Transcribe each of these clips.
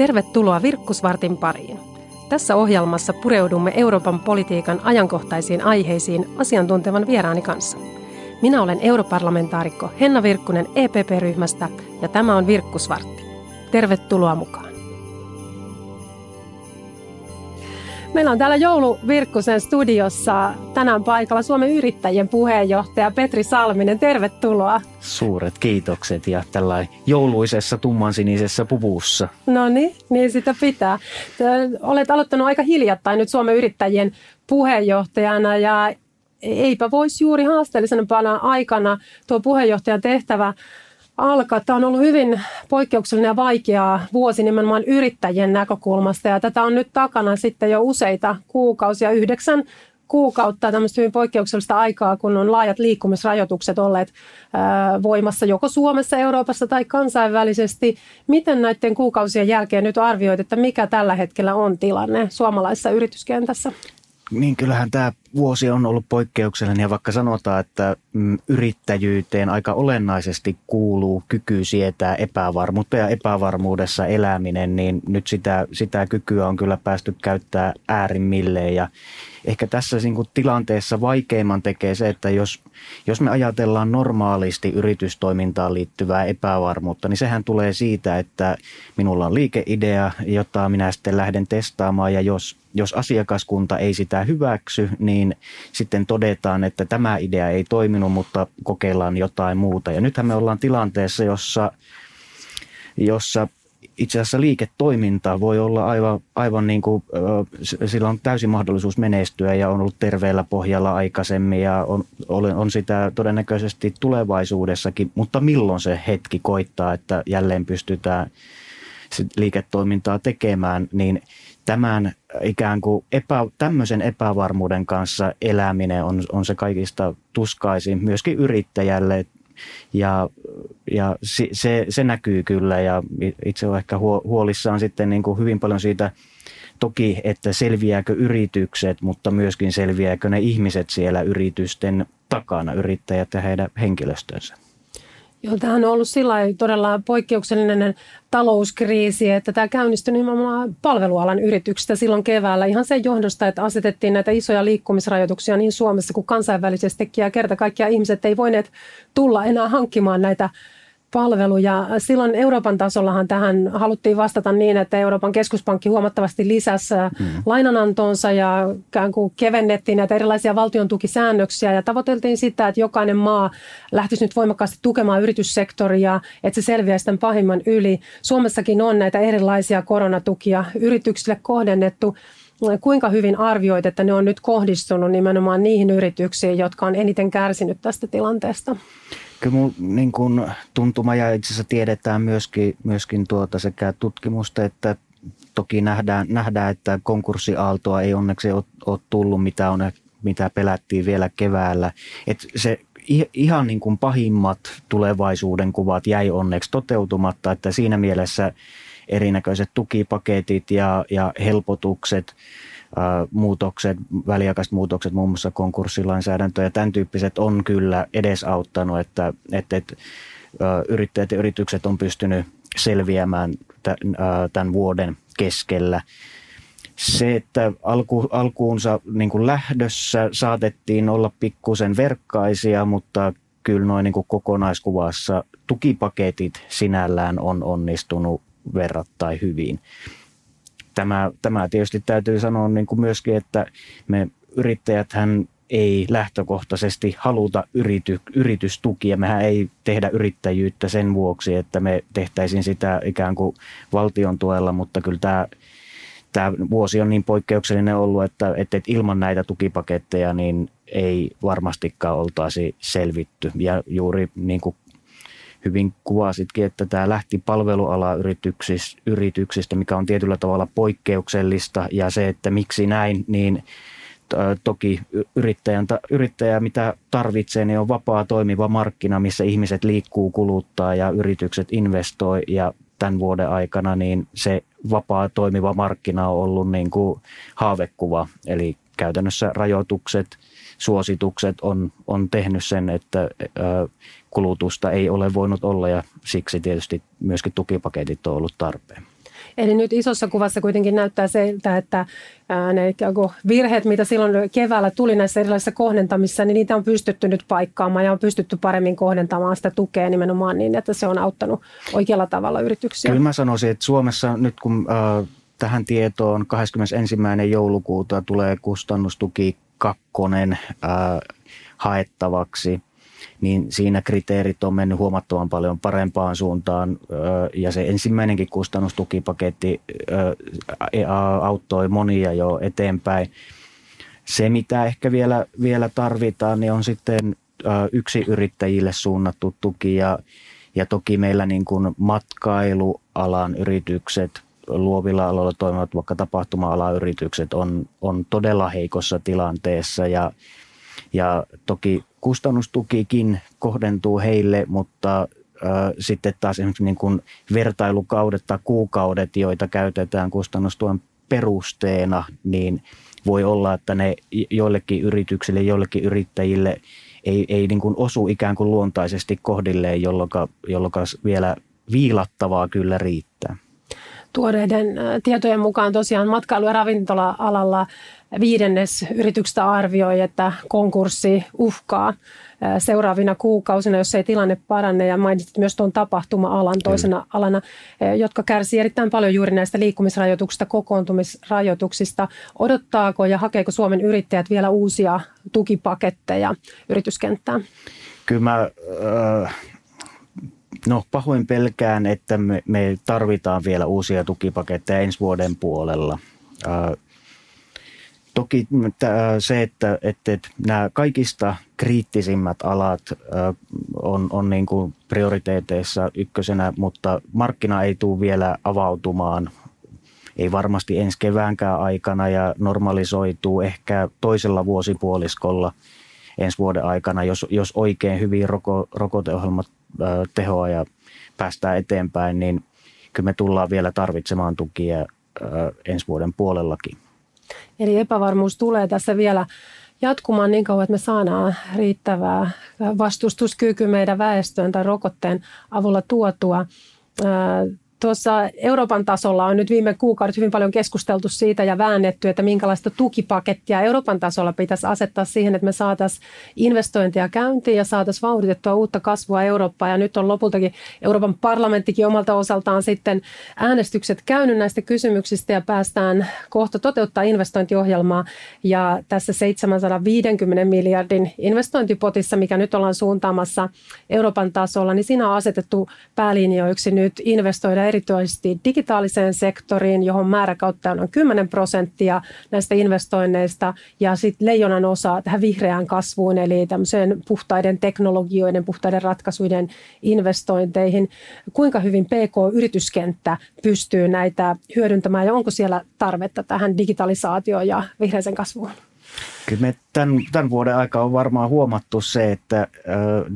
Tervetuloa Virkkusvartin pariin. Tässä ohjelmassa pureudumme Euroopan politiikan ajankohtaisiin aiheisiin asiantuntevan vieraani kanssa. Minä olen europarlamentaarikko Henna Virkkunen EPP-ryhmästä ja tämä on Virkkusvartti. Tervetuloa mukaan. Meillä on täällä Joulu Virkkusen studiossa tänään paikalla Suomen yrittäjien puheenjohtaja Petri Salminen. Tervetuloa. Suuret kiitokset ja tällä jouluisessa tummansinisessä puvussa. No niin, niin sitä pitää. Olet aloittanut aika hiljattain nyt Suomen yrittäjien puheenjohtajana ja eipä voisi juuri haasteellisena aikana tuo puheenjohtajan tehtävä alkaa. Tämä on ollut hyvin poikkeuksellinen ja vaikeaa vuosi nimenomaan yrittäjien näkökulmasta ja tätä on nyt takana sitten jo useita kuukausia, yhdeksän kuukautta tämmöistä hyvin poikkeuksellista aikaa, kun on laajat liikkumisrajoitukset olleet ää, voimassa joko Suomessa, Euroopassa tai kansainvälisesti. Miten näiden kuukausien jälkeen nyt arvioit, että mikä tällä hetkellä on tilanne suomalaisessa yrityskentässä? Niin kyllähän tämä vuosi on ollut poikkeuksellinen ja vaikka sanotaan, että mm, yrittäjyyteen aika olennaisesti kuuluu kyky sietää epävarmuutta ja epävarmuudessa eläminen, niin nyt sitä, sitä kykyä on kyllä päästy käyttää äärimmilleen ja ehkä tässä niin kuin tilanteessa vaikeimman tekee se, että jos, jos me ajatellaan normaalisti yritystoimintaan liittyvää epävarmuutta, niin sehän tulee siitä, että minulla on liikeidea, jota minä sitten lähden testaamaan ja jos, jos asiakaskunta ei sitä hyväksy, niin sitten todetaan, että tämä idea ei toiminut, mutta kokeillaan jotain muuta. Ja nythän me ollaan tilanteessa, jossa jossa itse asiassa liiketoiminta voi olla aivan, aivan niin kuin, sillä on täysin mahdollisuus menestyä ja on ollut terveellä pohjalla aikaisemmin ja on, on sitä todennäköisesti tulevaisuudessakin, mutta milloin se hetki koittaa, että jälleen pystytään liiketoimintaa tekemään, niin tämän ikään kuin epä, tämmöisen epävarmuuden kanssa eläminen on, on se kaikista tuskaisin myöskin yrittäjälle, ja, ja se, se näkyy kyllä ja itse olen ehkä huolissaan sitten niin kuin hyvin paljon siitä toki, että selviääkö yritykset, mutta myöskin selviääkö ne ihmiset siellä yritysten takana, yrittäjät ja heidän henkilöstönsä. Joo, tämä on ollut sillä todella poikkeuksellinen talouskriisi, että tämä käynnistyi nimenomaan palvelualan yrityksistä silloin keväällä. Ihan sen johdosta, että asetettiin näitä isoja liikkumisrajoituksia niin Suomessa kuin kansainvälisestikin ja kerta kaikkiaan ihmiset ei voineet tulla enää hankkimaan näitä palvelu. Ja silloin Euroopan tasollahan tähän haluttiin vastata niin, että Euroopan keskuspankki huomattavasti lisäsi mm. lainanantonsa ja kuin kevennettiin näitä erilaisia valtion tukisäännöksiä ja tavoiteltiin sitä, että jokainen maa lähtisi nyt voimakkaasti tukemaan yrityssektoria, että se selviäisi tämän pahimman yli. Suomessakin on näitä erilaisia koronatukia yrityksille kohdennettu. Kuinka hyvin arvioit, että ne on nyt kohdistunut nimenomaan niihin yrityksiin, jotka on eniten kärsinyt tästä tilanteesta? Kyllä mun niin kun tuntuma ja itse asiassa tiedetään myöskin, myöskin tuota sekä tutkimusta että toki nähdään, nähdään että konkurssiaaltoa ei onneksi ole, ole tullut, mitä, on, mitä pelättiin vielä keväällä. Et se ihan niin kuin pahimmat tulevaisuuden kuvat jäi onneksi toteutumatta, että siinä mielessä erinäköiset tukipaketit ja, ja helpotukset – muutokset, väliaikaiset muutokset, muun muassa konkurssilainsäädäntö ja tämän tyyppiset on kyllä edesauttanut, että, että, että yrittäjät ja yritykset on pystynyt selviämään tämän vuoden keskellä. Se, että alku, alkuunsa niin kuin lähdössä saatettiin olla pikkusen verkkaisia, mutta kyllä noin niin kokonaiskuvassa tukipaketit sinällään on onnistunut verrattain hyvin tämä, tämä tietysti täytyy sanoa niin kuin myöskin, että me yrittäjäthän ei lähtökohtaisesti haluta yrity, yritystukia. Mehän ei tehdä yrittäjyyttä sen vuoksi, että me tehtäisiin sitä ikään kuin valtion tuella, mutta kyllä tämä, tämä vuosi on niin poikkeuksellinen ollut, että, että ilman näitä tukipaketteja niin ei varmastikaan oltaisi selvitty. Ja juuri niin kuin hyvin kuvasitkin, että tämä lähti palveluala yrityksistä, mikä on tietyllä tavalla poikkeuksellista. Ja se, että miksi näin, niin toki yrittäjän, yrittäjä mitä tarvitsee, niin on vapaa toimiva markkina, missä ihmiset liikkuu, kuluttaa ja yritykset investoi. Ja tämän vuoden aikana niin se vapaa toimiva markkina on ollut niin kuin haavekuva, eli käytännössä rajoitukset, suositukset on, on tehnyt sen, että kulutusta ei ole voinut olla ja siksi tietysti myöskin tukipaketit on ollut tarpeen. Eli nyt isossa kuvassa kuitenkin näyttää siltä, että ne virheet, mitä silloin keväällä tuli näissä erilaisissa kohdentamissa, niin niitä on pystytty nyt paikkaamaan ja on pystytty paremmin kohdentamaan sitä tukea nimenomaan niin, että se on auttanut oikealla tavalla yrityksiä. Kyllä mä sanoisin, että Suomessa nyt kun äh, tähän tietoon 21. joulukuuta tulee kustannustuki kakkonen äh, haettavaksi – niin siinä kriteerit on mennyt huomattavan paljon parempaan suuntaan ja se ensimmäinenkin kustannustukipaketti auttoi monia jo eteenpäin. Se, mitä ehkä vielä, vielä tarvitaan, niin on sitten yksi yrittäjille suunnattu tuki ja, ja toki meillä niin kuin matkailualan yritykset, luovilla aloilla toimivat vaikka tapahtuma-alan yritykset on, on todella heikossa tilanteessa ja, ja toki kustannustukikin kohdentuu heille, mutta sitten taas esimerkiksi niin kuin vertailukaudet tai kuukaudet, joita käytetään kustannustuen perusteena, niin voi olla, että ne joillekin yrityksille, joillekin yrittäjille ei, ei niin kuin osu ikään kuin luontaisesti kohdilleen, jolloin vielä viilattavaa kyllä riittää. Tuoreiden tietojen mukaan tosiaan matkailu- ja ravintola-alalla viidennes yrityksestä arvioi, että konkurssi uhkaa seuraavina kuukausina, jos ei tilanne parane. Ja mainitsit myös tuon tapahtuma-alan toisena alana, jotka kärsii erittäin paljon juuri näistä liikkumisrajoituksista, kokoontumisrajoituksista. Odottaako ja hakeeko Suomen yrittäjät vielä uusia tukipaketteja yrityskenttään? Kyllä mä, no pahoin pelkään, että me, me tarvitaan vielä uusia tukipaketteja ensi vuoden puolella. Toki se, että, että, että nämä kaikista kriittisimmät alat on, on niin kuin prioriteeteissa ykkösenä, mutta markkina ei tule vielä avautumaan ei varmasti ensi keväänkään aikana ja normalisoituu ehkä toisella vuosipuoliskolla ensi vuoden aikana, jos, jos oikein hyvin roko, rokoteohjelmat tehoa ja päästään eteenpäin, niin kyllä me tullaan vielä tarvitsemaan tukia ensi vuoden puolellakin. Eli epävarmuus tulee tässä vielä jatkumaan niin kauan, että me saadaan riittävää vastustuskyky meidän väestöön tai rokotteen avulla tuotua. Tuossa Euroopan tasolla on nyt viime kuukaudet hyvin paljon keskusteltu siitä ja väännetty, että minkälaista tukipakettia Euroopan tasolla pitäisi asettaa siihen, että me saataisiin investointia käyntiin ja saataisiin vauhditettua uutta kasvua Eurooppaan. Ja nyt on lopultakin Euroopan parlamenttikin omalta osaltaan sitten äänestykset käynyt näistä kysymyksistä ja päästään kohta toteuttaa investointiohjelmaa. Ja tässä 750 miljardin investointipotissa, mikä nyt ollaan suuntaamassa Euroopan tasolla, niin siinä on asetettu päälinjoiksi nyt investoida erityisesti digitaaliseen sektoriin, johon määrä kautta on 10 prosenttia näistä investoinneista ja sitten leijonan osa tähän vihreään kasvuun, eli tämmöiseen puhtaiden teknologioiden, puhtaiden ratkaisuiden investointeihin. Kuinka hyvin PK-yrityskenttä pystyy näitä hyödyntämään ja onko siellä tarvetta tähän digitalisaatioon ja vihreäseen kasvuun? Kyllä me tämän, tämän vuoden aika on varmaan huomattu se, että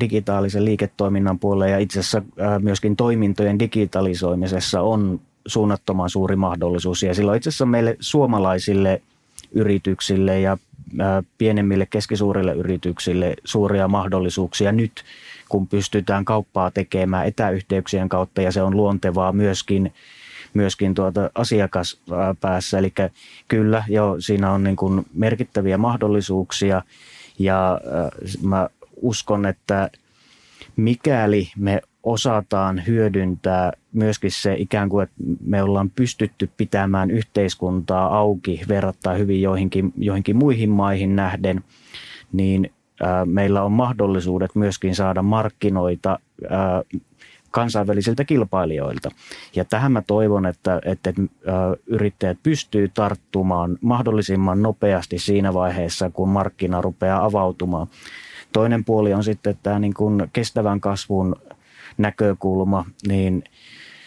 digitaalisen liiketoiminnan puolella ja itse asiassa myöskin toimintojen digitalisoimisessa on suunnattoman suuri mahdollisuus. Ja silloin itse asiassa meille suomalaisille yrityksille ja pienemmille keskisuurille yrityksille suuria mahdollisuuksia nyt, kun pystytään kauppaa tekemään etäyhteyksien kautta ja se on luontevaa myöskin – myöskin tuota asiakaspäässä. Eli kyllä, jo siinä on niin kuin merkittäviä mahdollisuuksia ja mä uskon, että mikäli me osataan hyödyntää myöskin se ikään kuin, että me ollaan pystytty pitämään yhteiskuntaa auki verrattain hyvin joihinkin, joihinkin muihin maihin nähden, niin meillä on mahdollisuudet myöskin saada markkinoita kansainvälisiltä kilpailijoilta. Ja tähän mä toivon, että, että yrittäjät pystyy tarttumaan mahdollisimman nopeasti siinä vaiheessa, kun markkina rupeaa avautumaan. Toinen puoli on sitten tämä niin kuin kestävän kasvun näkökulma, niin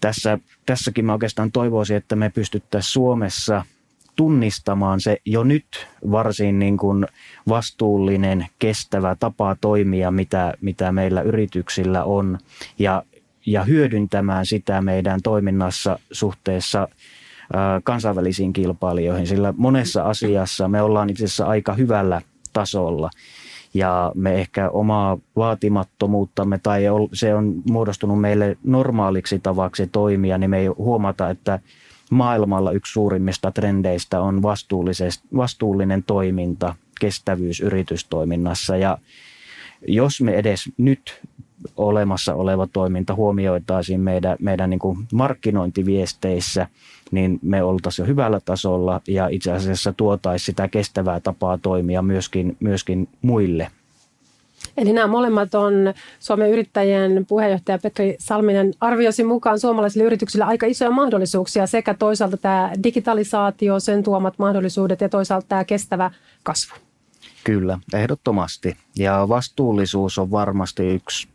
tässä, tässäkin mä oikeastaan toivoisin, että me pystyttäisiin Suomessa tunnistamaan se jo nyt varsin niin kuin vastuullinen, kestävä tapa toimia, mitä, mitä meillä yrityksillä on. Ja ja hyödyntämään sitä meidän toiminnassa suhteessa kansainvälisiin kilpailijoihin, sillä monessa asiassa me ollaan itse asiassa aika hyvällä tasolla. Ja me ehkä omaa vaatimattomuuttamme tai se on muodostunut meille normaaliksi tavaksi toimia, niin me ei huomata, että maailmalla yksi suurimmista trendeistä on vastuullinen toiminta, kestävyys yritystoiminnassa. Ja jos me edes nyt olemassa oleva toiminta huomioitaisiin meidän, meidän niin kuin markkinointiviesteissä, niin me oltaisiin jo hyvällä tasolla ja itse asiassa tuotaisiin sitä kestävää tapaa toimia myöskin, myöskin muille Eli nämä molemmat on Suomen yrittäjien puheenjohtaja Petri Salminen arviosi mukaan suomalaisille yrityksille aika isoja mahdollisuuksia sekä toisaalta tämä digitalisaatio, sen tuomat mahdollisuudet ja toisaalta tämä kestävä kasvu. Kyllä, ehdottomasti. Ja vastuullisuus on varmasti yksi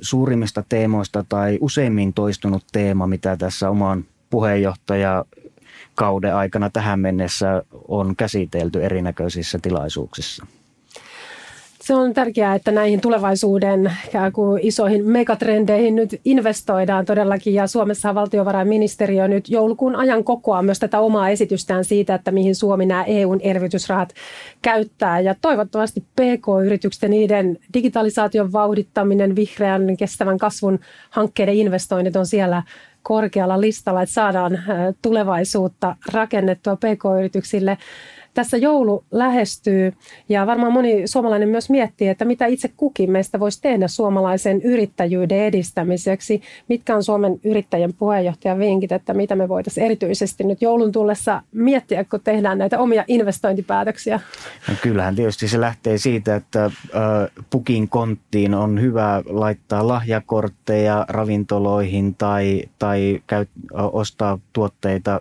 suurimmista teemoista tai useimmin toistunut teema, mitä tässä oman puheenjohtaja kauden aikana tähän mennessä on käsitelty erinäköisissä tilaisuuksissa. Se on tärkeää, että näihin tulevaisuuden isoihin megatrendeihin nyt investoidaan todellakin. Ja Suomessa valtiovarainministeriö nyt joulukuun ajan kokoaa myös tätä omaa esitystään siitä, että mihin Suomi nämä EUn elvytysrahat käyttää. Ja toivottavasti PK-yritykset ja niiden digitalisaation vauhdittaminen, vihreän kestävän kasvun hankkeiden investoinnit on siellä korkealla listalla, että saadaan tulevaisuutta rakennettua PK-yrityksille tässä joulu lähestyy ja varmaan moni suomalainen myös miettii, että mitä itse kukin meistä voisi tehdä suomalaisen yrittäjyyden edistämiseksi. Mitkä on Suomen yrittäjän puheenjohtajan vinkit, että mitä me voitaisiin erityisesti nyt joulun tullessa miettiä, kun tehdään näitä omia investointipäätöksiä? No kyllähän tietysti se lähtee siitä, että pukin konttiin on hyvä laittaa lahjakortteja ravintoloihin tai, tai käy, ostaa tuotteita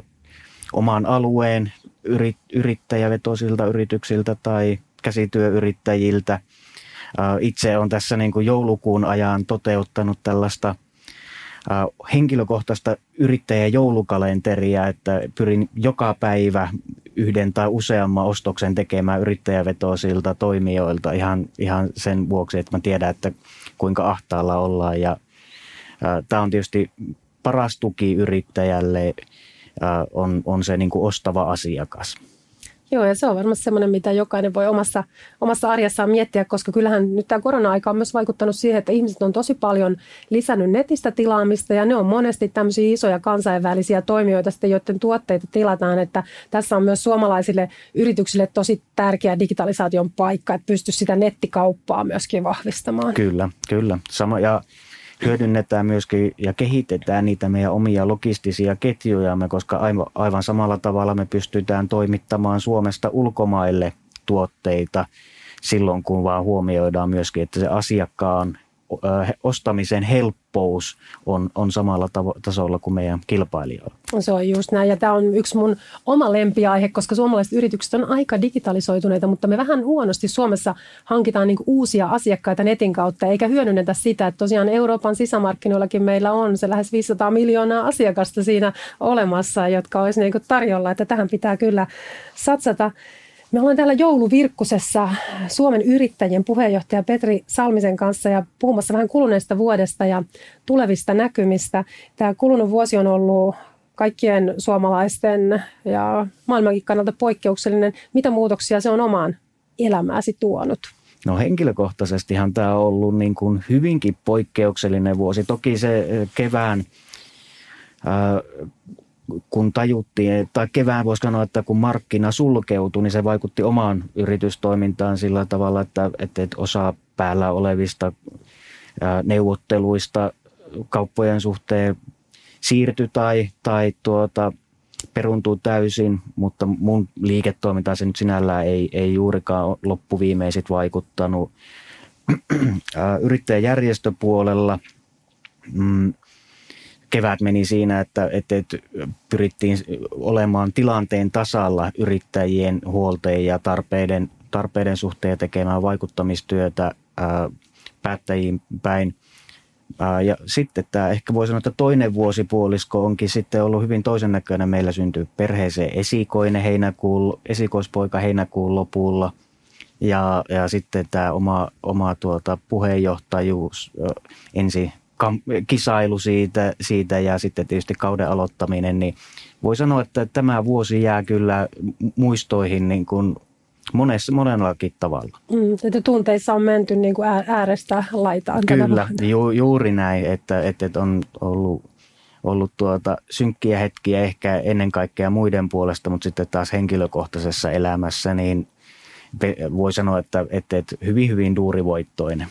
oman alueen yrit, yrittäjävetoisilta yrityksiltä tai käsityöyrittäjiltä. Itse on tässä niin kuin joulukuun ajan toteuttanut tällaista henkilökohtaista yrittäjän joulukalenteria, että pyrin joka päivä yhden tai useamman ostoksen tekemään yrittäjävetoisilta toimijoilta ihan, ihan sen vuoksi, että mä tiedän, että kuinka ahtaalla ollaan. Ja, tämä on tietysti paras tuki yrittäjälle on, on se niin kuin ostava asiakas. Joo, ja se on varmasti semmoinen, mitä jokainen voi omassa, omassa arjessaan miettiä, koska kyllähän nyt tämä korona-aika on myös vaikuttanut siihen, että ihmiset on tosi paljon lisännyt netistä tilaamista, ja ne on monesti tämmöisiä isoja kansainvälisiä toimijoita, sitten, joiden tuotteita tilataan, että tässä on myös suomalaisille yrityksille tosi tärkeä digitalisaation paikka, että pystyisi sitä nettikauppaa myöskin vahvistamaan. Kyllä, kyllä. Sama, ja hyödynnetään myöskin ja kehitetään niitä meidän omia logistisia ketjujamme, koska aivan samalla tavalla me pystytään toimittamaan Suomesta ulkomaille tuotteita silloin, kun vaan huomioidaan myöskin, että se asiakkaan ostamisen helppous on, on samalla tavo- tasolla kuin meidän kilpailijoilla. Se on just näin ja tämä on yksi mun oma lempiaihe, koska suomalaiset yritykset on aika digitalisoituneita, mutta me vähän huonosti Suomessa hankitaan niinku uusia asiakkaita netin kautta eikä hyödynnetä sitä, että tosiaan Euroopan sisämarkkinoillakin meillä on se lähes 500 miljoonaa asiakasta siinä olemassa, jotka olisi niinku tarjolla, että tähän pitää kyllä satsata. Me ollaan täällä jouluvirkkusessa Suomen yrittäjien puheenjohtaja Petri Salmisen kanssa ja puhumassa vähän kuluneesta vuodesta ja tulevista näkymistä. Tämä kulunut vuosi on ollut kaikkien suomalaisten ja maailmankin kannalta poikkeuksellinen. Mitä muutoksia se on omaan elämääsi tuonut? No henkilökohtaisestihan tämä on ollut niin kuin hyvinkin poikkeuksellinen vuosi. Toki se kevään kun tajuttiin, tai kevään voisi sanoa, että kun markkina sulkeutui, niin se vaikutti omaan yritystoimintaan sillä tavalla, että, että osa päällä olevista neuvotteluista kauppojen suhteen siirtyi tai, tai tuota, peruntuu täysin, mutta mun liiketoimintaan se nyt sinällään ei, ei juurikaan loppuviimeisit vaikuttanut. Yrittäjäjärjestöpuolella mm, kevät meni siinä, että, että pyrittiin olemaan tilanteen tasalla yrittäjien huolteen ja tarpeiden, tarpeiden suhteen tekemään vaikuttamistyötä ää, päättäjiin päin. Ää, ja sitten tämä ehkä voi sanoa, että toinen vuosipuolisko onkin sitten ollut hyvin toisen näköinen. Meillä syntyi perheeseen esikoinen heinäkuun, esikoispoika heinäkuun lopulla. Ja, ja sitten tämä oma, oma tuota puheenjohtajuus ensi kisailu siitä, siitä ja sitten tietysti kauden aloittaminen, niin voi sanoa, että tämä vuosi jää kyllä muistoihin niin kuin monessa, monellakin tavalla. Mm, että tunteissa on menty niin kuin äärestä laitaan. Kyllä, ju, juuri näin, että, että on ollut ollut tuota synkkiä hetkiä ehkä ennen kaikkea muiden puolesta, mutta sitten taas henkilökohtaisessa elämässä, niin voi sanoa, että, että, että hyvin, hyvin duurivoittoinen.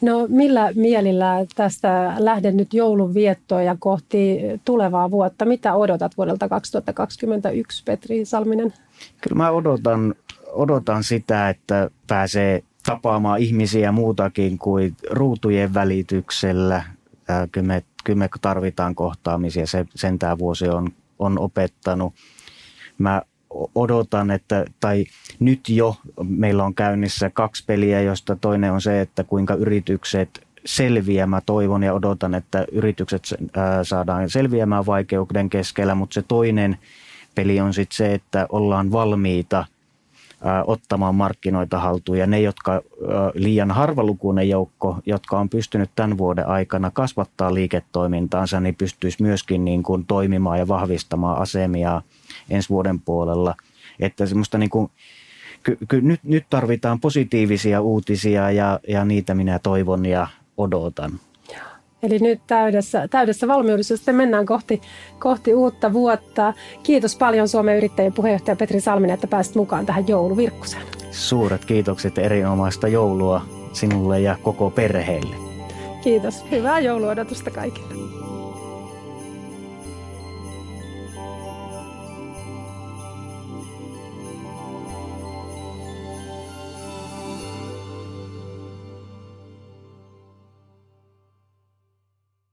No millä mielillä tästä lähden nyt joulun viettoa ja kohti tulevaa vuotta? Mitä odotat vuodelta 2021, Petri Salminen? Kyllä mä odotan, odotan sitä, että pääsee tapaamaan ihmisiä muutakin kuin ruutujen välityksellä. Kyllä me, kyllä me tarvitaan kohtaamisia, se, sen tämä vuosi on, on opettanut. Mä odotan, että, tai nyt jo meillä on käynnissä kaksi peliä, josta toinen on se, että kuinka yritykset selviää. Mä toivon ja odotan, että yritykset saadaan selviämään vaikeuden keskellä, mutta se toinen peli on sitten se, että ollaan valmiita – ottamaan markkinoita haltuun. Ja ne, jotka liian harvalukuinen joukko, jotka on pystynyt tämän vuoden aikana kasvattaa liiketoimintaansa, niin pystyisi myöskin niin kuin toimimaan ja vahvistamaan asemia ensi vuoden puolella. Että semmoista niin kuin, ky, ky, nyt, nyt tarvitaan positiivisia uutisia ja, ja niitä minä toivon ja odotan. Eli nyt täydessä, täydessä valmiudessa sitten mennään kohti, kohti uutta vuotta. Kiitos paljon Suomen yrittäjien puheenjohtaja Petri Salminen, että pääsit mukaan tähän jouluvirkkuseen. Suuret kiitokset erinomaista joulua sinulle ja koko perheelle. Kiitos. Hyvää jouluodotusta kaikille.